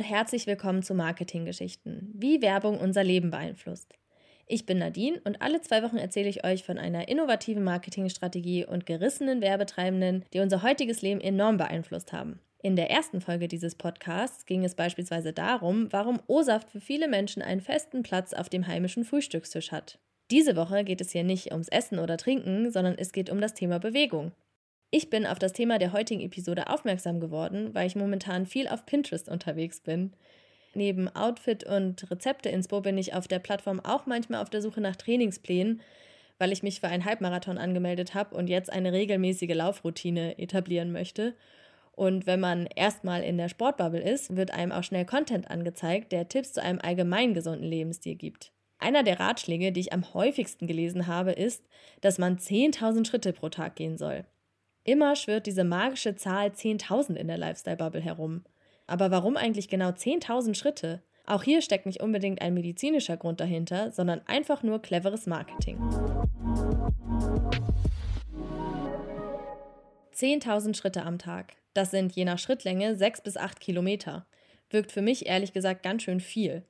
herzlich willkommen zu Marketinggeschichten, wie Werbung unser Leben beeinflusst. Ich bin Nadine und alle zwei Wochen erzähle ich euch von einer innovativen Marketingstrategie und gerissenen Werbetreibenden, die unser heutiges Leben enorm beeinflusst haben. In der ersten Folge dieses Podcasts ging es beispielsweise darum, warum O-Saft für viele Menschen einen festen Platz auf dem heimischen Frühstückstisch hat. Diese Woche geht es hier nicht ums Essen oder Trinken, sondern es geht um das Thema Bewegung. Ich bin auf das Thema der heutigen Episode aufmerksam geworden, weil ich momentan viel auf Pinterest unterwegs bin. Neben Outfit und Rezepte inspo bin ich auf der Plattform auch manchmal auf der Suche nach Trainingsplänen, weil ich mich für einen Halbmarathon angemeldet habe und jetzt eine regelmäßige Laufroutine etablieren möchte. Und wenn man erstmal in der Sportbubble ist, wird einem auch schnell Content angezeigt, der Tipps zu einem allgemein gesunden Lebensstil gibt. Einer der Ratschläge, die ich am häufigsten gelesen habe, ist, dass man 10.000 Schritte pro Tag gehen soll. Immer schwirrt diese magische Zahl 10.000 in der Lifestyle-Bubble herum. Aber warum eigentlich genau 10.000 Schritte? Auch hier steckt nicht unbedingt ein medizinischer Grund dahinter, sondern einfach nur cleveres Marketing. 10.000 Schritte am Tag. Das sind je nach Schrittlänge 6 bis 8 Kilometer. Wirkt für mich ehrlich gesagt ganz schön viel.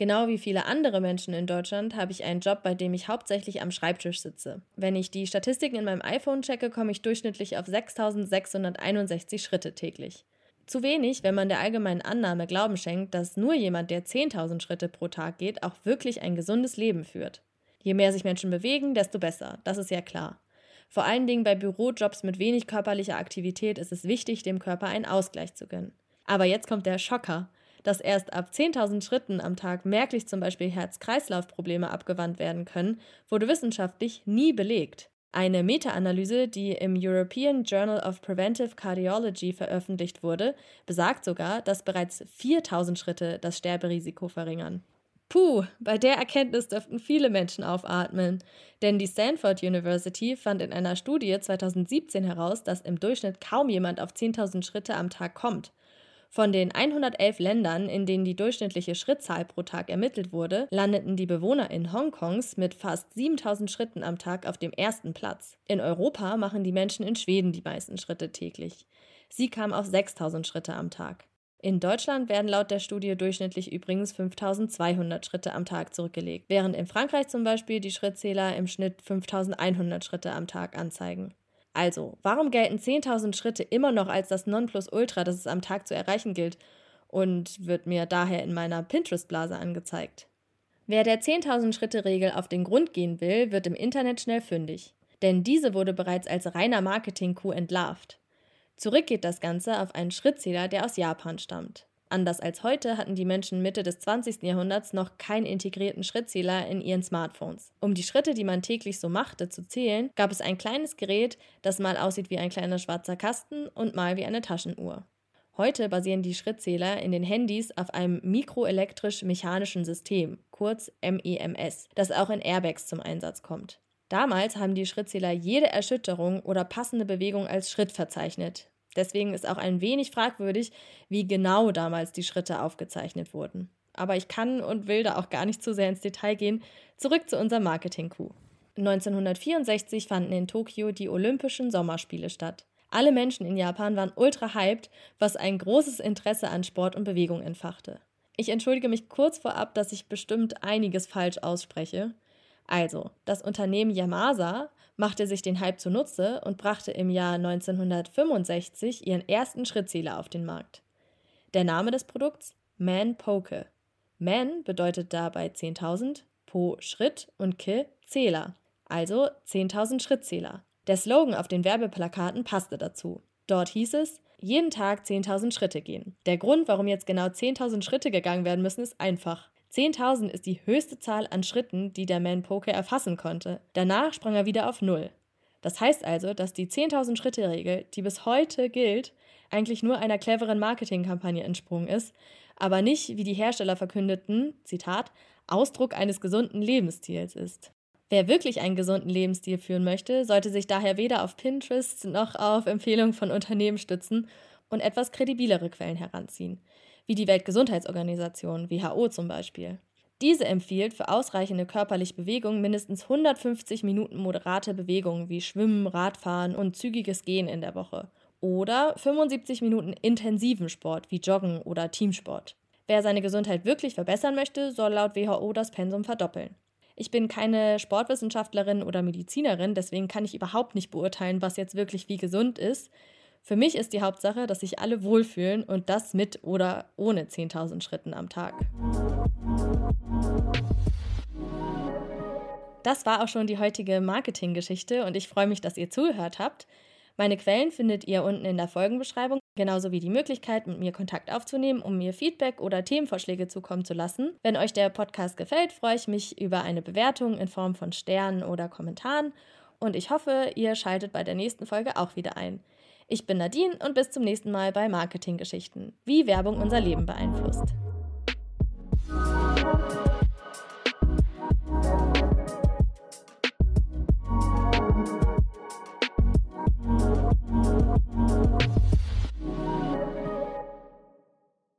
Genau wie viele andere Menschen in Deutschland habe ich einen Job, bei dem ich hauptsächlich am Schreibtisch sitze. Wenn ich die Statistiken in meinem iPhone checke, komme ich durchschnittlich auf 6661 Schritte täglich. Zu wenig, wenn man der allgemeinen Annahme Glauben schenkt, dass nur jemand, der 10.000 Schritte pro Tag geht, auch wirklich ein gesundes Leben führt. Je mehr sich Menschen bewegen, desto besser, das ist ja klar. Vor allen Dingen bei Bürojobs mit wenig körperlicher Aktivität ist es wichtig, dem Körper einen Ausgleich zu gönnen. Aber jetzt kommt der Schocker dass erst ab 10.000 Schritten am Tag merklich zum Beispiel Herz-Kreislauf-Probleme abgewandt werden können, wurde wissenschaftlich nie belegt. Eine Meta-Analyse, die im European Journal of Preventive Cardiology veröffentlicht wurde, besagt sogar, dass bereits 4000 Schritte das Sterberisiko verringern. Puh, bei der Erkenntnis dürften viele Menschen aufatmen. Denn die Stanford University fand in einer Studie 2017 heraus, dass im Durchschnitt kaum jemand auf 10.000 Schritte am Tag kommt. Von den 111 Ländern, in denen die durchschnittliche Schrittzahl pro Tag ermittelt wurde, landeten die Bewohner in Hongkongs mit fast 7000 Schritten am Tag auf dem ersten Platz. In Europa machen die Menschen in Schweden die meisten Schritte täglich. Sie kamen auf 6000 Schritte am Tag. In Deutschland werden laut der Studie durchschnittlich übrigens 5200 Schritte am Tag zurückgelegt, während in Frankreich zum Beispiel die Schrittzähler im Schnitt 5100 Schritte am Tag anzeigen. Also, warum gelten 10.000 Schritte immer noch als das Nonplusultra, das es am Tag zu erreichen gilt und wird mir daher in meiner Pinterest-Blase angezeigt? Wer der 10.000 Schritte-Regel auf den Grund gehen will, wird im Internet schnell fündig. Denn diese wurde bereits als reiner Marketing-Coup entlarvt. Zurück geht das Ganze auf einen Schrittzähler, der aus Japan stammt. Anders als heute hatten die Menschen Mitte des 20. Jahrhunderts noch keinen integrierten Schrittzähler in ihren Smartphones. Um die Schritte, die man täglich so machte, zu zählen, gab es ein kleines Gerät, das mal aussieht wie ein kleiner schwarzer Kasten und mal wie eine Taschenuhr. Heute basieren die Schrittzähler in den Handys auf einem mikroelektrisch-mechanischen System, kurz MEMS, das auch in Airbags zum Einsatz kommt. Damals haben die Schrittzähler jede Erschütterung oder passende Bewegung als Schritt verzeichnet, Deswegen ist auch ein wenig fragwürdig, wie genau damals die Schritte aufgezeichnet wurden. Aber ich kann und will da auch gar nicht zu sehr ins Detail gehen. Zurück zu unserem Marketing-Coup. 1964 fanden in Tokio die Olympischen Sommerspiele statt. Alle Menschen in Japan waren ultra hyped, was ein großes Interesse an Sport und Bewegung entfachte. Ich entschuldige mich kurz vorab, dass ich bestimmt einiges falsch ausspreche. Also, das Unternehmen Yamasa machte sich den Hype zunutze und brachte im Jahr 1965 ihren ersten Schrittzähler auf den Markt. Der Name des Produkts? Man Poke. Man bedeutet dabei 10.000, Po Schritt und Ke Zähler, also 10.000 Schrittzähler. Der Slogan auf den Werbeplakaten passte dazu. Dort hieß es, jeden Tag 10.000 Schritte gehen. Der Grund, warum jetzt genau 10.000 Schritte gegangen werden müssen, ist einfach. 10.000 ist die höchste Zahl an Schritten, die der Man Poker erfassen konnte. Danach sprang er wieder auf Null. Das heißt also, dass die 10.000 Schritte-Regel, die bis heute gilt, eigentlich nur einer cleveren Marketingkampagne entsprungen ist, aber nicht, wie die Hersteller verkündeten, Zitat, Ausdruck eines gesunden Lebensstils ist. Wer wirklich einen gesunden Lebensstil führen möchte, sollte sich daher weder auf Pinterest noch auf Empfehlungen von Unternehmen stützen und etwas kredibilere Quellen heranziehen wie die Weltgesundheitsorganisation, WHO zum Beispiel. Diese empfiehlt für ausreichende körperliche Bewegung mindestens 150 Minuten moderate Bewegung wie Schwimmen, Radfahren und zügiges Gehen in der Woche oder 75 Minuten intensiven Sport wie Joggen oder Teamsport. Wer seine Gesundheit wirklich verbessern möchte, soll laut WHO das Pensum verdoppeln. Ich bin keine Sportwissenschaftlerin oder Medizinerin, deswegen kann ich überhaupt nicht beurteilen, was jetzt wirklich wie gesund ist. Für mich ist die Hauptsache, dass sich alle wohlfühlen und das mit oder ohne 10.000 Schritten am Tag. Das war auch schon die heutige Marketinggeschichte und ich freue mich, dass ihr zugehört habt. Meine Quellen findet ihr unten in der Folgenbeschreibung, genauso wie die Möglichkeit, mit mir Kontakt aufzunehmen, um mir Feedback oder Themenvorschläge zukommen zu lassen. Wenn euch der Podcast gefällt, freue ich mich über eine Bewertung in Form von Sternen oder Kommentaren und ich hoffe, ihr schaltet bei der nächsten Folge auch wieder ein. Ich bin Nadine und bis zum nächsten Mal bei Marketinggeschichten, wie Werbung unser Leben beeinflusst.